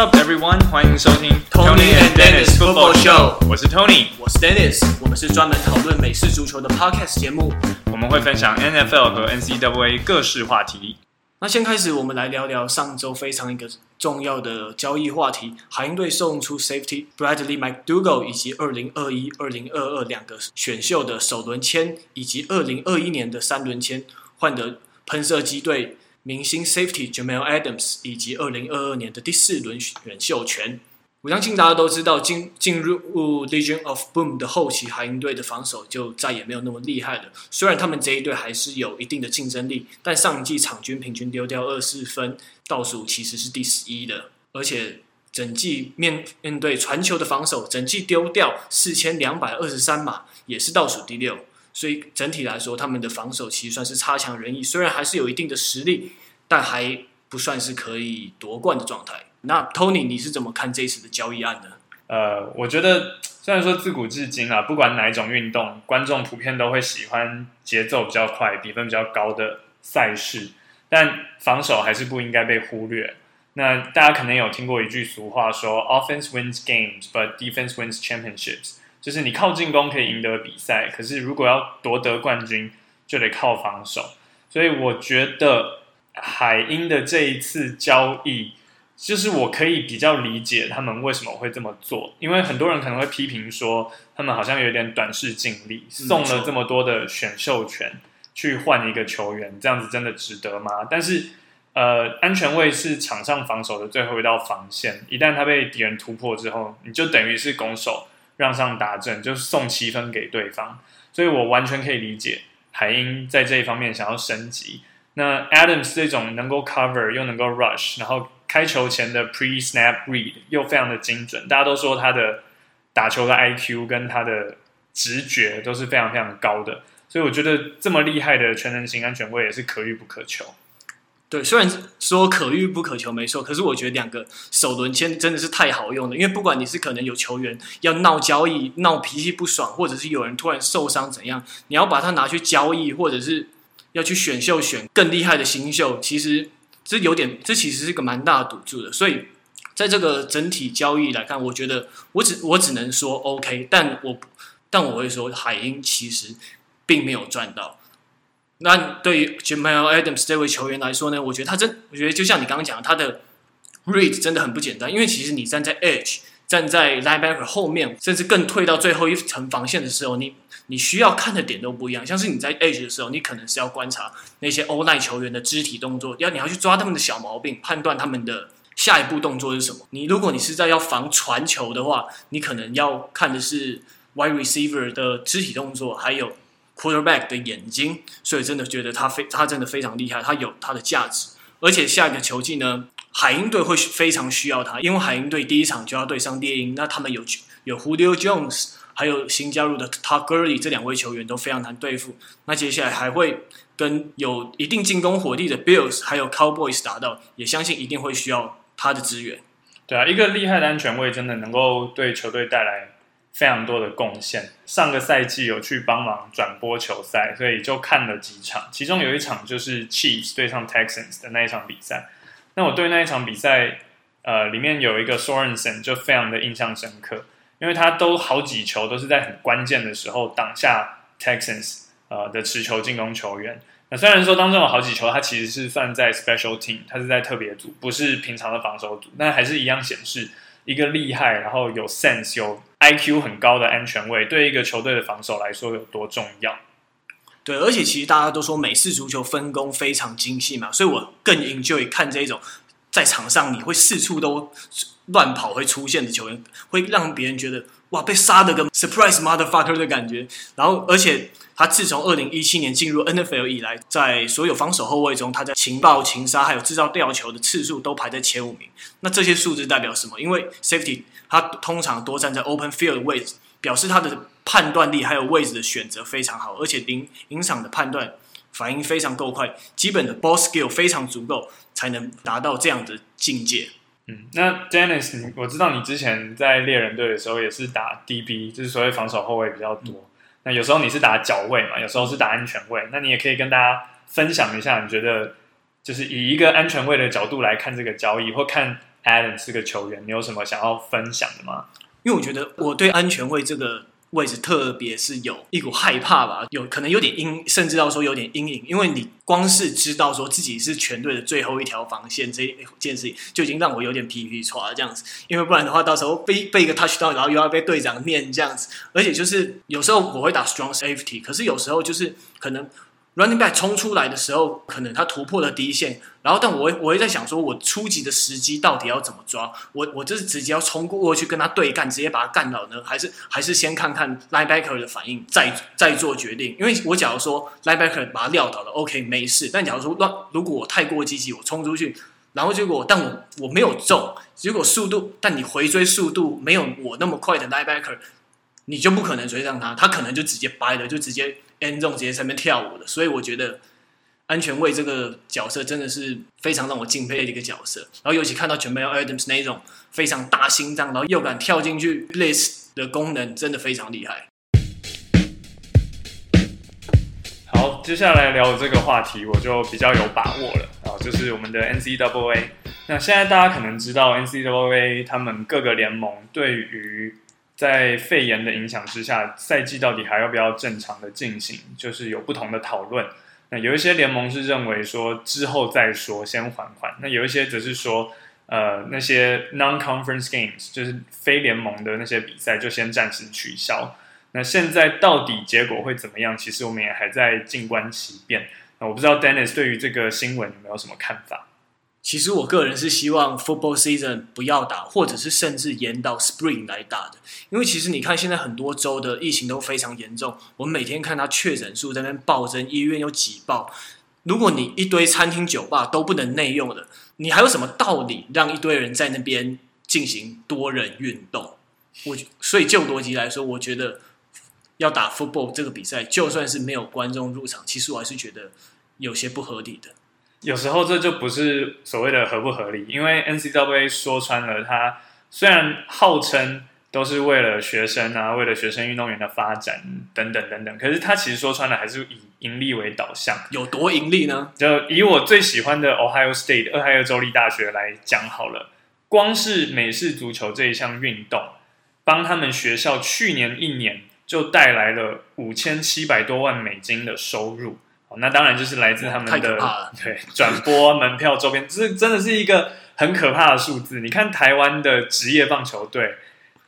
up, everyone？欢迎收听 Tony and Dennis Football Show。我是 Tony，我是 Dennis。我们是专门讨论美式足球的 podcast 节目。我们会分享 NFL 和 NCAA 各式话题。那先开始，我们来聊聊上周非常一个重要的交易话题：海鹰队送出 Safety Bradley McDougald 以及二零二一、二零二二两个选秀的首轮签，以及二零二一年的三轮签，换得喷射机队。明星 Safety Jamal Adams 以及二零二二年的第四轮选秀权，我相信大家都知道，进进入 Legion of Boom 的后期，海鹰队的防守就再也没有那么厉害了。虽然他们这一队还是有一定的竞争力，但上一季场均平均丢掉二四分，倒数其实是第十一的，而且整季面面对传球的防守，整季丢掉四千两百二十三码，也是倒数第六。所以整体来说，他们的防守其实算是差强人意。虽然还是有一定的实力，但还不算是可以夺冠的状态。那 Tony，你是怎么看这次的交易案呢？呃，我觉得虽然说自古至今啊，不管哪一种运动，观众普遍都会喜欢节奏比较快、比分比较高的赛事，但防守还是不应该被忽略。那大家可能有听过一句俗话说：“Offense wins games, but defense wins championships。”就是你靠进攻可以赢得比赛，可是如果要夺得冠军，就得靠防守。所以我觉得海鹰的这一次交易，就是我可以比较理解他们为什么会这么做。因为很多人可能会批评说，他们好像有点短视尽力，送了这么多的选秀权去换一个球员，这样子真的值得吗？但是，呃，安全位是场上防守的最后一道防线，一旦他被敌人突破之后，你就等于是攻守。让上达阵，就是送七分给对方，所以我完全可以理解海鹰在这一方面想要升级。那 Adams 这种能够 cover 又能够 rush，然后开球前的 pre snap read 又非常的精准，大家都说他的打球的 IQ 跟他的直觉都是非常非常高的，所以我觉得这么厉害的全能型安全卫也是可遇不可求。对，虽然说可遇不可求，没错，可是我觉得两个首轮签真的是太好用了。因为不管你是可能有球员要闹交易、闹脾气不爽，或者是有人突然受伤怎样，你要把它拿去交易，或者是要去选秀选更厉害的新秀，其实这有点，这其实是个蛮大的赌注的。所以在这个整体交易来看，我觉得我只我只能说 OK，但我但我会说海鹰其实并没有赚到。那对于 Jamal Adams 这位球员来说呢，我觉得他真，我觉得就像你刚刚讲的，他的 read 真的很不简单。因为其实你站在 edge，站在 linebacker 后面，甚至更退到最后一层防线的时候，你你需要看的点都不一样。像是你在 edge 的时候，你可能是要观察那些 O-line 球员的肢体动作，要你要去抓他们的小毛病，判断他们的下一步动作是什么。你如果你是在要防传球的话，你可能要看的是 wide receiver 的肢体动作，还有。Quarterback 的眼睛，所以真的觉得他非他真的非常厉害，他有他的价值。而且下一个球季呢，海鹰队会非常需要他，因为海鹰队第一场就要对上猎鹰，那他们有有 Julio Jones，还有新加入的 t a g u r l y 这两位球员都非常难对付。那接下来还会跟有一定进攻火力的 Bills 还有 Cowboys 打到，也相信一定会需要他的支援。对啊，一个厉害的安全卫真的能够对球队带来。非常多的贡献。上个赛季有去帮忙转播球赛，所以就看了几场。其中有一场就是 Chiefs 对上 Texans 的那一场比赛。那我对那一场比赛，呃，里面有一个 Sorensen 就非常的印象深刻，因为他都好几球都是在很关键的时候挡下 Texans 呃的持球进攻球员。那虽然说当中有好几球他其实是算在 Special Team，他是在特别组，不是平常的防守组，但还是一样显示一个厉害，然后有 sense 有。IQ 很高的安全位对一个球队的防守来说有多重要？对，而且其实大家都说美式足球分工非常精细嘛，所以我更 enjoy 看这种在场上你会四处都乱跑会出现的球员，会让别人觉得哇被杀的个 surprise motherfucker 的感觉。然后，而且他自从二零一七年进入 NFL 以来，在所有防守后卫中，他在情报、情杀还有制造吊球的次数都排在前五名。那这些数字代表什么？因为 safety。他通常多站在 open field 的位置，表示他的判断力还有位置的选择非常好，而且临临场的判断反应非常够快，基本的 ball skill 非常足够，才能达到这样的境界。嗯，那 Dennis，我知道你之前在猎人队的时候也是打 DB，就是所谓防守后卫比较多。那有时候你是打脚位嘛，有时候是打安全位，那你也可以跟大家分享一下，你觉得就是以一个安全位的角度来看这个交易，或看。Adams 这个球员，你有什么想要分享的吗？因为我觉得我对安全位这个位置特别是有一股害怕吧，有可能有点阴，甚至到说有点阴影，因为你光是知道说自己是全队的最后一条防线这件事情，就已经让我有点皮皮抓这样子。因为不然的话，到时候被被一个 touch 到然后又要被队长念这样子，而且就是有时候我会打 strong safety，可是有时候就是可能。Running back 冲出来的时候，可能他突破了第一线，然后但我我会在想说，我出击的时机到底要怎么抓？我我就是直接要冲过去跟他对干，直接把他干倒呢，还是还是先看看 linebacker 的反应，再再做决定？因为我假如说 linebacker 把他撂倒了，OK 没事。但假如说乱，如果我太过积极，我冲出去，然后结果但我我没有中，结果速度，但你回追速度没有我那么快的 linebacker，你就不可能追上他，他可能就直接掰了，就直接。End zone 直接在那边跳舞的，所以我觉得安全卫这个角色真的是非常让我敬佩的一个角色。然后尤其看到 Jamal Adams 那种非常大心脏，然后又敢跳进去 List 的功能，真的非常厉害。好，接下来聊这个话题，我就比较有把握了啊，就是我们的 NCAA。那现在大家可能知道 NCAA 他们各个联盟对于在肺炎的影响之下，赛季到底还要不要正常的进行，就是有不同的讨论。那有一些联盟是认为说之后再说，先缓缓。那有一些则是说，呃，那些 non-conference games 就是非联盟的那些比赛就先暂时取消。那现在到底结果会怎么样？其实我们也还在静观其变。那我不知道 Dennis 对于这个新闻有没有什么看法？其实我个人是希望 football season 不要打，或者是甚至延到 spring 来打的。因为其实你看，现在很多州的疫情都非常严重。我们每天看他确诊数在那边暴增，医院又挤爆。如果你一堆餐厅、酒吧都不能内用的，你还有什么道理让一堆人在那边进行多人运动？我所以就逻辑来说，我觉得要打 football 这个比赛，就算是没有观众入场，其实我还是觉得有些不合理的。有时候这就不是所谓的合不合理，因为 NCAA 说穿了，它虽然号称都是为了学生啊，为了学生运动员的发展等等等等，可是它其实说穿了还是以盈利为导向。有多盈利呢？就以我最喜欢的 Ohio State 俄亥俄州立大学来讲好了，光是美式足球这一项运动，帮他们学校去年一年就带来了五千七百多万美金的收入。那当然就是来自他们的对转播门票周边，这真的是一个很可怕的数字。你看台湾的职业棒球队，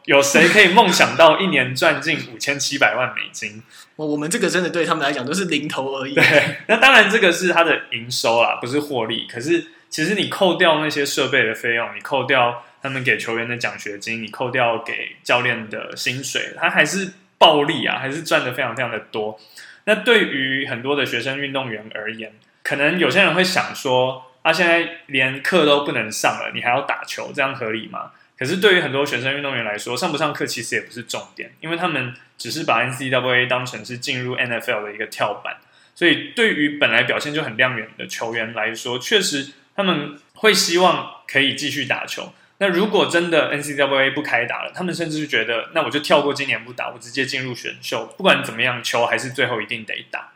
有谁可以梦想到一年赚进五千七百万美金？我我们这个真的对他们来讲都是零头而已。对，那当然这个是他的营收啊，不是获利。可是其实你扣掉那些设备的费用，你扣掉他们给球员的奖学金，你扣掉给教练的薪水，他还是暴利啊，还是赚的非常非常的多。那对于很多的学生运动员而言，可能有些人会想说：“啊，现在连课都不能上了，你还要打球，这样合理吗？”可是对于很多学生运动员来说，上不上课其实也不是重点，因为他们只是把 NCAA 当成是进入 NFL 的一个跳板。所以，对于本来表现就很亮眼的球员来说，确实他们会希望可以继续打球。那如果真的 NCAA 不开打了，他们甚至是觉得，那我就跳过今年不打，我直接进入选秀，不管怎么样，球还是最后一定得打。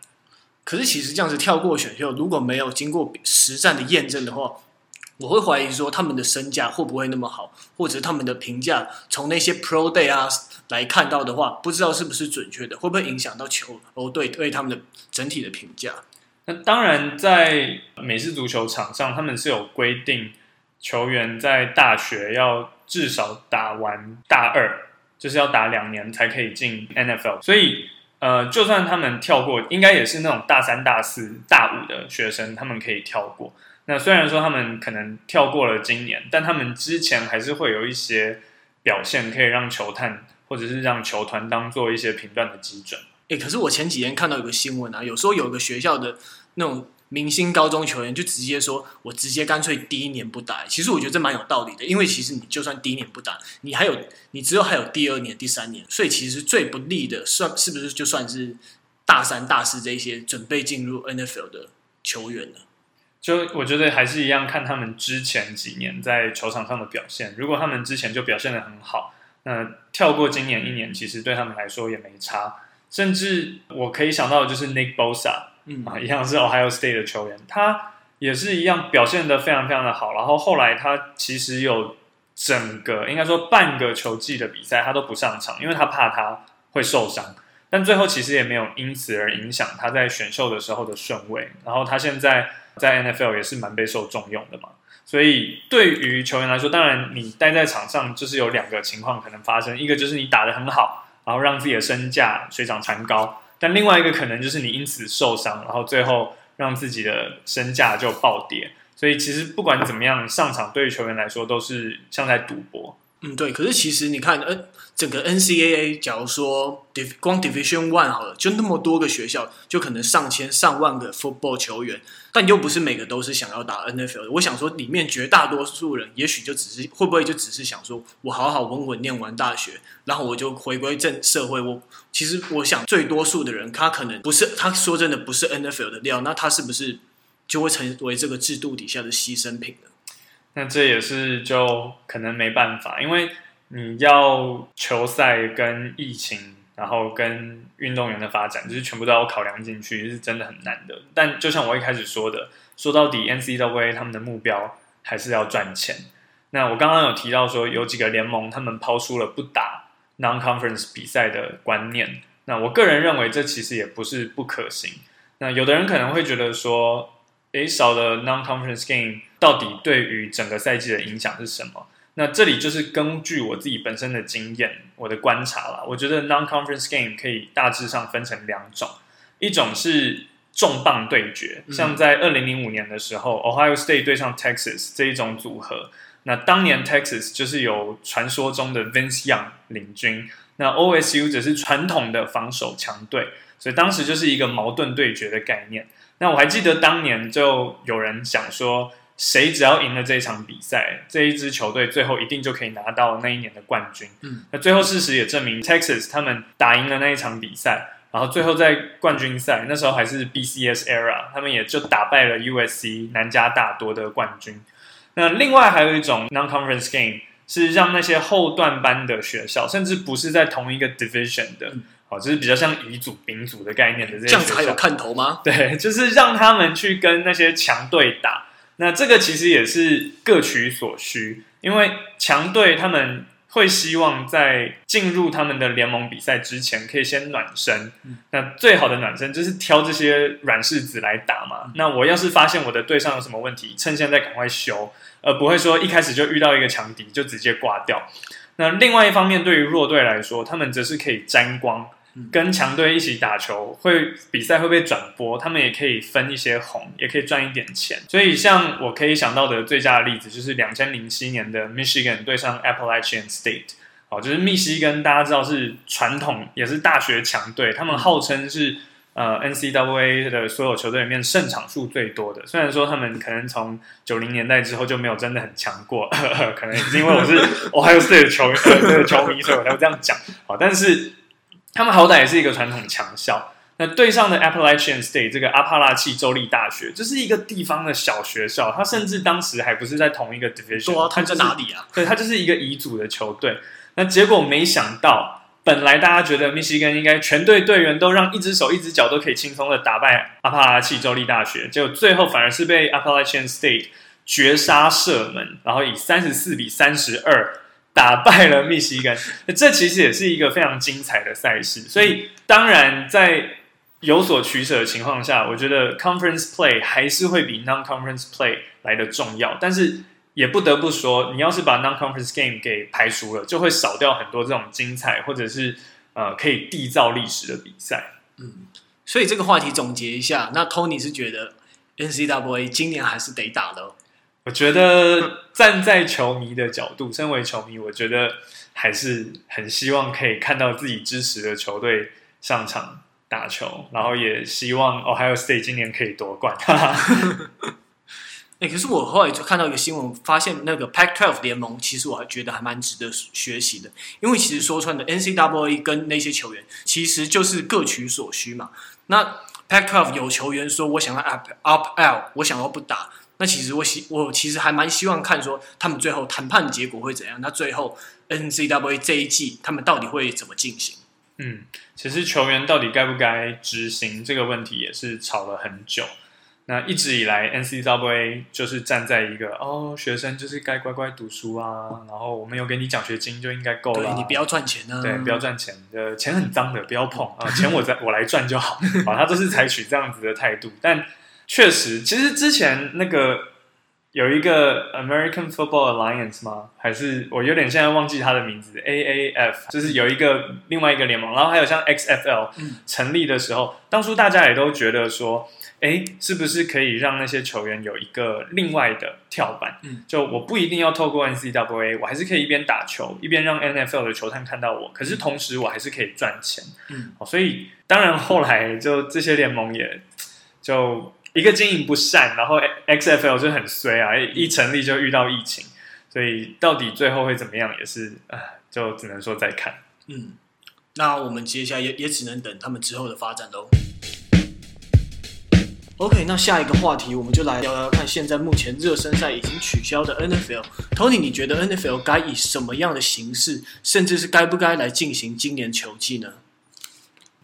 可是其实这样子跳过选秀，如果没有经过实战的验证的话，我会怀疑说他们的身价会不会那么好，或者他们的评价从那些 Pro Day 啊来看到的话，不知道是不是准确的，会不会影响到球哦对对他们的整体的评价？那当然，在美式足球场上，他们是有规定。球员在大学要至少打完大二，就是要打两年才可以进 NFL。所以，呃，就算他们跳过，应该也是那种大三、大四、大五的学生，他们可以跳过。那虽然说他们可能跳过了今年，但他们之前还是会有一些表现，可以让球探或者是让球团当做一些评断的基准。诶，可是我前几天看到有个新闻啊，有时候有个学校的那种。明星高中球员就直接说：“我直接干脆第一年不打。”其实我觉得这蛮有道理的，因为其实你就算第一年不打，你还有你之后还有第二年、第三年，所以其实最不利的算是不是就算是大三、大四这些准备进入 NFL 的球员呢？就我觉得还是一样，看他们之前几年在球场上的表现。如果他们之前就表现得很好，那跳过今年一年，其实对他们来说也没差。甚至我可以想到的就是 Nick Bosa。嗯啊，一样是 Ohio State 的球员，他也是一样表现得非常非常的好。然后后来他其实有整个应该说半个球季的比赛他都不上场，因为他怕他会受伤。但最后其实也没有因此而影响他在选秀的时候的顺位。然后他现在在 NFL 也是蛮备受重用的嘛。所以对于球员来说，当然你待在场上就是有两个情况可能发生，一个就是你打得很好，然后让自己的身价水涨船高；但另外一个可能就是你因此受伤，然后最后让自己的身价就暴跌。所以其实不管怎么样，上场对于球员来说都是像在赌博。嗯，对。可是其实你看，呃，整个 NCAA，假如说光 Division One 好了，就那么多个学校，就可能上千上万个 football 球员，但又不是每个都是想要打 NFL 的。我想说，里面绝大多数人，也许就只是会不会就只是想说，我好好稳稳念完大学，然后我就回归正社会。我其实我想，最多数的人，他可能不是，他说真的不是 NFL 的料，那他是不是就会成为这个制度底下的牺牲品呢？那这也是就可能没办法，因为你要球赛跟疫情，然后跟运动员的发展，就是全部都要考量进去，是真的很难的。但就像我一开始说的，说到底，NCAA 他们的目标还是要赚钱。那我刚刚有提到说，有几个联盟他们抛出了不打 non-conference 比赛的观念。那我个人认为这其实也不是不可行。那有的人可能会觉得说，诶，少了 non-conference game。到底对于整个赛季的影响是什么？那这里就是根据我自己本身的经验，我的观察啦。我觉得 non-conference game 可以大致上分成两种，一种是重磅对决，像在二零零五年的时候，嗯，Ohio State 对上 Texas 这一种组合。那当年 Texas 就是有传说中的 Vince Young 领军，那 OSU 则是传统的防守强队，所以当时就是一个矛盾对决的概念。那我还记得当年就有人想说。谁只要赢了这一场比赛，这一支球队最后一定就可以拿到那一年的冠军。嗯，那最后事实也证明，Texas 他们打赢了那一场比赛，然后最后在冠军赛那时候还是 BCS era，他们也就打败了 USC 南加大多的冠军。那另外还有一种 non-conference game 是让那些后段班的学校，甚至不是在同一个 division 的，哦，就是比较像乙组、丙组的概念的这些学校，这样子还有看头吗？对，就是让他们去跟那些强队打。那这个其实也是各取所需，因为强队他们会希望在进入他们的联盟比赛之前，可以先暖身。那最好的暖身就是挑这些软柿子来打嘛。那我要是发现我的队上有什么问题，趁现在赶快修，而不会说一开始就遇到一个强敌就直接挂掉。那另外一方面，对于弱队来说，他们则是可以沾光。跟强队一起打球，会比赛会被转播，他们也可以分一些红，也可以赚一点钱。所以，像我可以想到的最佳的例子，就是两千零七年的 Michigan 对上 Appalachian State。哦，就是密西根，大家知道是传统也是大学强队，他们号称是呃 NCAA 的所有球队里面胜场数最多的。虽然说他们可能从九零年代之后就没有真的很强过，可能是因为我是 Ohio State 的球 呃球迷，所以我才会这样讲。好，但是。他们好歹也是一个传统强校，那对上的 Appalachian State 这个阿帕拉契州立大学，这、就是一个地方的小学校，它甚至当时还不是在同一个 division，它在哪里啊？对，它就是一个乙组的球队。那结果没想到，本来大家觉得密西根应该全队队员都让一只手一只脚都可以轻松的打败阿帕拉契州立大学，结果最后反而是被 Appalachian State 绝杀射门，然后以三十四比三十二。打败了密西根，这其实也是一个非常精彩的赛事。所以，当然在有所取舍的情况下，我觉得 conference play 还是会比 non-conference play 来的重要。但是，也不得不说，你要是把 non-conference game 给排除了，就会少掉很多这种精彩或者是呃可以缔造历史的比赛。嗯，所以这个话题总结一下，那 Tony 是觉得 NCAA 今年还是得打的。我觉得站在球迷的角度，身为球迷，我觉得还是很希望可以看到自己支持的球队上场打球，然后也希望 Ohio State 今年可以夺冠。哎、可是我后来就看到一个新闻，发现那个 pack 12联盟，其实我还觉得还蛮值得学习的，因为其实说穿的 NCAA 跟那些球员其实就是各取所需嘛。那 pack 12有球员说，我想要 up up L，我想要不打。那其实我希我其实还蛮希望看说他们最后谈判结果会怎样。那最后 N C W A 这一季他们到底会怎么进行？嗯，其实球员到底该不该执行这个问题也是吵了很久。那一直以来，N C W A 就是站在一个哦，学生就是该乖乖读书啊，然后我们有给你奖学金就应该够了，你不要赚钱啊，对，不要赚钱，呃，钱很脏的，不要碰啊，钱我在我来赚就好 啊，他都是采取这样子的态度。但确实，其实之前那个有一个 American Football Alliance 吗？还是我有点现在忘记他的名字，AAF，就是有一个另外一个联盟，然后还有像 XFL 成立的时候，当初大家也都觉得说。哎，是不是可以让那些球员有一个另外的跳板？嗯，就我不一定要透过 NCAA，我还是可以一边打球，一边让 NFL 的球探看到我。可是同时，我还是可以赚钱。嗯，所以当然后来就这些联盟也就一个经营不善，然后 XFL 就很衰啊，一成立就遇到疫情，所以到底最后会怎么样，也是啊，就只能说再看。嗯，那我们接下来也也只能等他们之后的发展喽。OK，那下一个话题我们就来聊聊看，现在目前热身赛已经取消的 NFL，Tony，你觉得 NFL 该以什么样的形式，甚至是该不该来进行今年球季呢？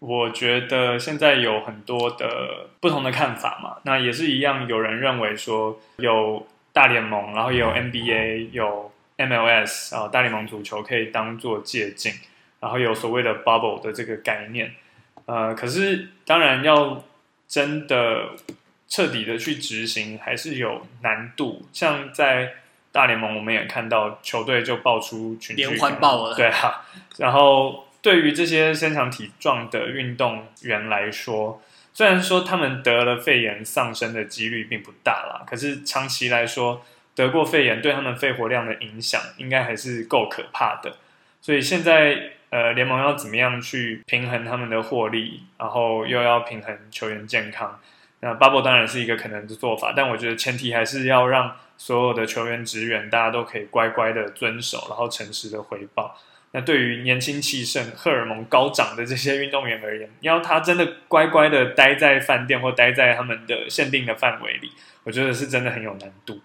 我觉得现在有很多的不同的看法嘛，那也是一样，有人认为说有大联盟，然后也有 NBA，有 MLS 啊，大联盟足球可以当做借鉴，然后有所谓的 bubble 的这个概念，呃，可是当然要。真的彻底的去执行还是有难度。像在大联盟，我们也看到球队就爆出群聚，连环爆了。对啊，然后对于这些身强体壮的运动员来说，虽然说他们得了肺炎丧生的几率并不大啦，可是长期来说，得过肺炎对他们肺活量的影响应该还是够可怕的。所以现在。呃，联盟要怎么样去平衡他们的获利，然后又要平衡球员健康？那 bubble 当然是一个可能的做法，但我觉得前提还是要让所有的球员职员大家都可以乖乖的遵守，然后诚实的回报。那对于年轻气盛、荷尔蒙高涨的这些运动员而言，要他真的乖乖的待在饭店或待在他们的限定的范围里，我觉得是真的很有难度。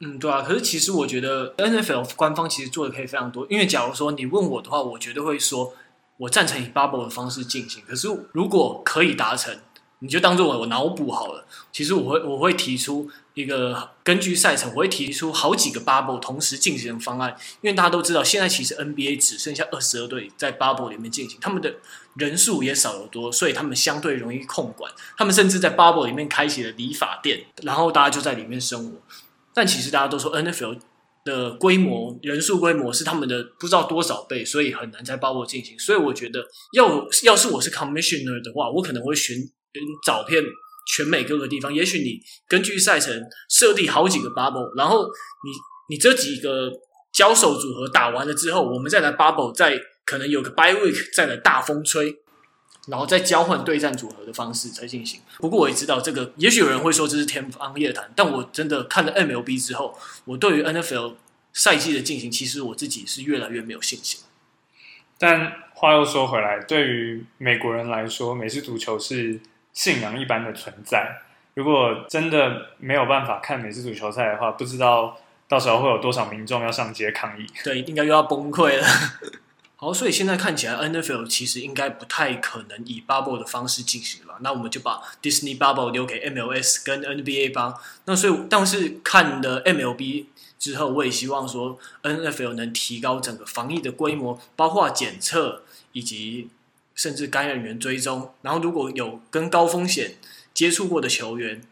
嗯，对啊，可是其实我觉得 NFL 官方其实做的可以非常多，因为假如说你问我的话，我绝对会说，我赞成以 bubble 的方式进行。可是如果可以达成，你就当做我我脑补好了。其实我会我会提出一个根据赛程，我会提出好几个 bubble 同时进行的方案。因为大家都知道，现在其实 NBA 只剩下二十二队在 bubble 里面进行，他们的人数也少得多，所以他们相对容易控管。他们甚至在 bubble 里面开启了理发店，然后大家就在里面生活。但其实大家都说 NFL 的规模、人数规模是他们的不知道多少倍，所以很难在 bubble 进行。所以我觉得要，要要是我是 commissioner 的话，我可能会寻找片全美各个地方。也许你根据赛程设立好几个 bubble，然后你你这几个交手组合打完了之后，我们再来 bubble，再可能有个 bye week，再来大风吹。然后再交换对战组合的方式再进行。不过我也知道这个，也许有人会说这是天方夜谭。但我真的看了 MLB 之后，我对于 NFL 赛季的进行，其实我自己是越来越没有信心。但话又说回来，对于美国人来说，美式足球是信仰一般的存在。如果真的没有办法看美式足球赛的话，不知道到时候会有多少民众要上街抗议。对，应该又要崩溃了。好，所以现在看起来，NFL 其实应该不太可能以 bubble 的方式进行了。那我们就把 Disney bubble 留给 MLS 跟 NBA 吧。那所以，但是看了 MLB 之后，我也希望说 NFL 能提高整个防疫的规模，包括检测以及甚至感染源追踪。然后，如果有跟高风险接触过的球员，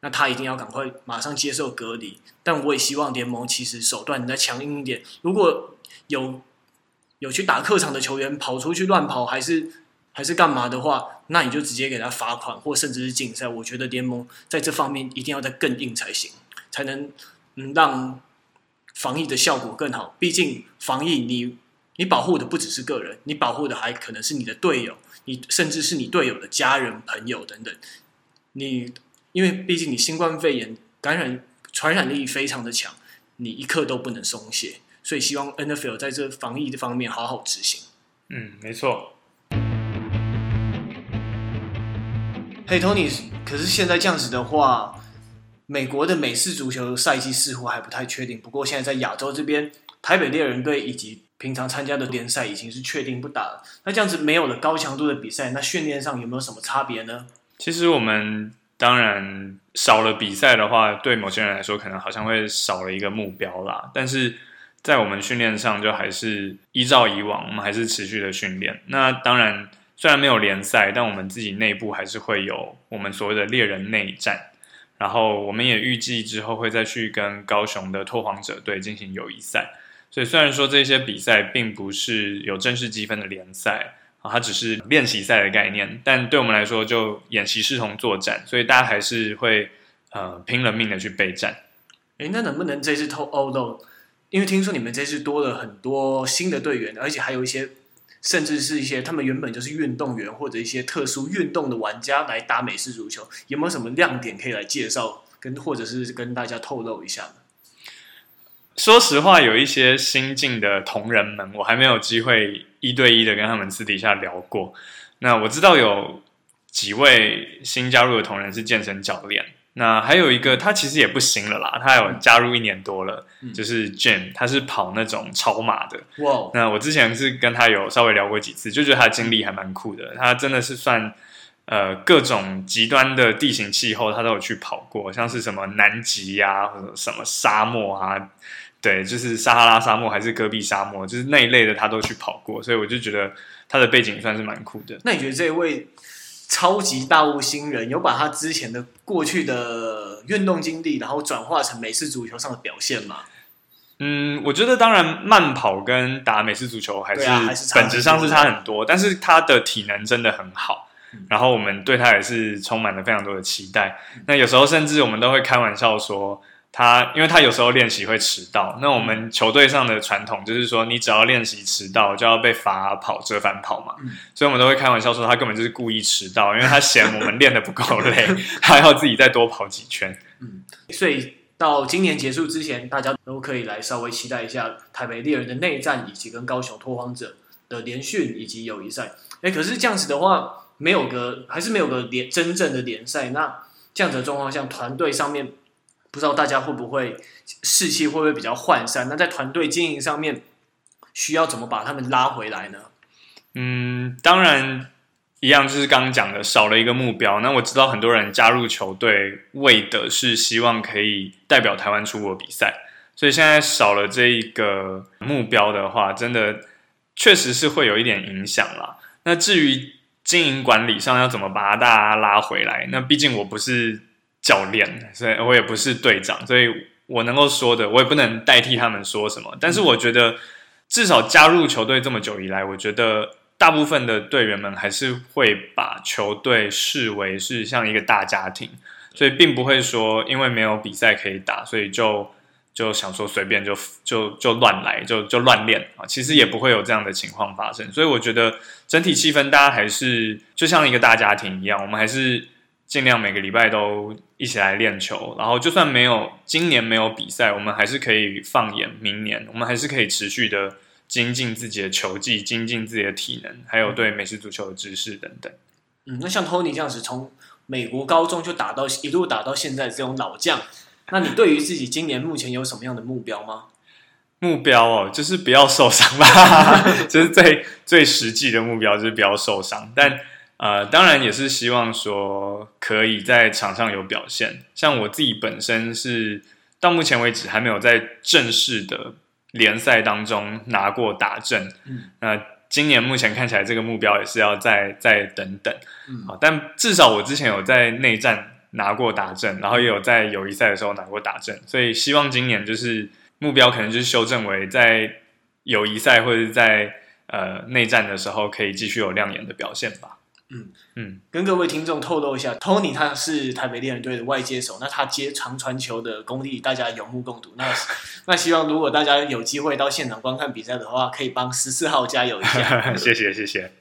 那他一定要赶快马上接受隔离。但我也希望联盟其实手段再强硬一点。如果有有去打客场的球员跑出去乱跑，还是还是干嘛的话，那你就直接给他罚款，或甚至是禁赛。我觉得联盟在这方面一定要再更硬才行，才能嗯让防疫的效果更好。毕竟防疫你，你你保护的不只是个人，你保护的还可能是你的队友，你甚至是你队友的家人、朋友等等。你因为毕竟你新冠肺炎感染传染力非常的强，你一刻都不能松懈。所以希望 NFL 在这防疫的方面好好执行。嗯，没错。嘿，Tony，可是现在这样子的话，美国的美式足球赛季似乎还不太确定。不过现在在亚洲这边，台北猎人队以及平常参加的联赛已经是确定不打了。那这样子没有了高强度的比赛，那训练上有没有什么差别呢？其实我们当然少了比赛的话，对某些人来说可能好像会少了一个目标啦。但是在我们训练上，就还是依照以往，我们还是持续的训练。那当然，虽然没有联赛，但我们自己内部还是会有我们所谓的猎人内战。然后我们也预计之后会再去跟高雄的拓荒者队进行友谊赛。所以虽然说这些比赛并不是有正式积分的联赛。啊，它只是练习赛的概念，但对我们来说就演习视同作战，所以大家还是会呃拼了命的去备战。诶，那能不能这次透露？因为听说你们这次多了很多新的队员，而且还有一些甚至是一些他们原本就是运动员或者一些特殊运动的玩家来打美式足球，有没有什么亮点可以来介绍，跟或者是跟大家透露一下呢？说实话，有一些新进的同仁们，我还没有机会一对一的跟他们私底下聊过。那我知道有几位新加入的同仁是健身教练，那还有一个他其实也不新了啦，他有加入一年多了，嗯、就是 Jim，他是跑那种超马的。哇！那我之前是跟他有稍微聊过几次，就觉得他的经历还蛮酷的。他真的是算呃各种极端的地形气候，他都有去跑过，像是什么南极呀、啊，或者什么沙漠啊。对，就是撒哈拉沙漠还是戈壁沙漠，就是那一类的，他都去跑过，所以我就觉得他的背景算是蛮酷的。那你觉得这位超级大物新人有把他之前的过去的运动经历，然后转化成美式足球上的表现吗？嗯，我觉得当然慢跑跟打美式足球还是本质上是差很多，但是他的体能真的很好，然后我们对他也是充满了非常多的期待。那有时候甚至我们都会开玩笑说。他，因为他有时候练习会迟到，那我们球队上的传统就是说，你只要练习迟到，就要被罚跑折返跑嘛。嗯、所以我们都会开玩笑说，他根本就是故意迟到，因为他嫌我们练的不够累，他要自己再多跑几圈。嗯，所以到今年结束之前，大家都可以来稍微期待一下台北猎人的内战，以及跟高雄拓荒者的联训以及友谊赛。哎，可是这样子的话，没有个还是没有个联真正的联赛，那这样子的状况下，团队上面。不知道大家会不会士气会不会比较涣散？那在团队经营上面，需要怎么把他们拉回来呢？嗯，当然一样，就是刚刚讲的，少了一个目标。那我知道很多人加入球队为的是希望可以代表台湾出国比赛，所以现在少了这一个目标的话，真的确实是会有一点影响啦。那至于经营管理上要怎么把大家拉回来，那毕竟我不是。教练，所以我也不是队长，所以我能够说的，我也不能代替他们说什么。但是我觉得，至少加入球队这么久以来，我觉得大部分的队员们还是会把球队视为是像一个大家庭，所以并不会说因为没有比赛可以打，所以就就想说随便就就就乱来，就就乱练啊。其实也不会有这样的情况发生。所以我觉得整体气氛大家还是就像一个大家庭一样，我们还是。尽量每个礼拜都一起来练球，然后就算没有今年没有比赛，我们还是可以放眼明年，我们还是可以持续的精进自己的球技，精进自己的体能，还有对美式足球的知识等等。嗯，那像 Tony 这样子，从美国高中就打到一路打到现在这种老将，那你对于自己今年目前有什么样的目标吗？目标哦，就是不要受伤吧，就是最最实际的目标就是不要受伤，但。呃，当然也是希望说可以在场上有表现。像我自己本身是到目前为止还没有在正式的联赛当中拿过打阵。嗯，那今年目前看起来这个目标也是要再再等等。嗯，好，但至少我之前有在内战拿过打阵，然后也有在友谊赛的时候拿过打阵，所以希望今年就是目标可能就是修正为在友谊赛或者是在呃内战的时候可以继续有亮眼的表现吧。嗯嗯，跟各位听众透露一下，Tony 他是台北猎人队的外接手，那他接长传球的功力大家有目共睹。那 那希望如果大家有机会到现场观看比赛的话，可以帮十四号加油一下。谢 谢谢谢。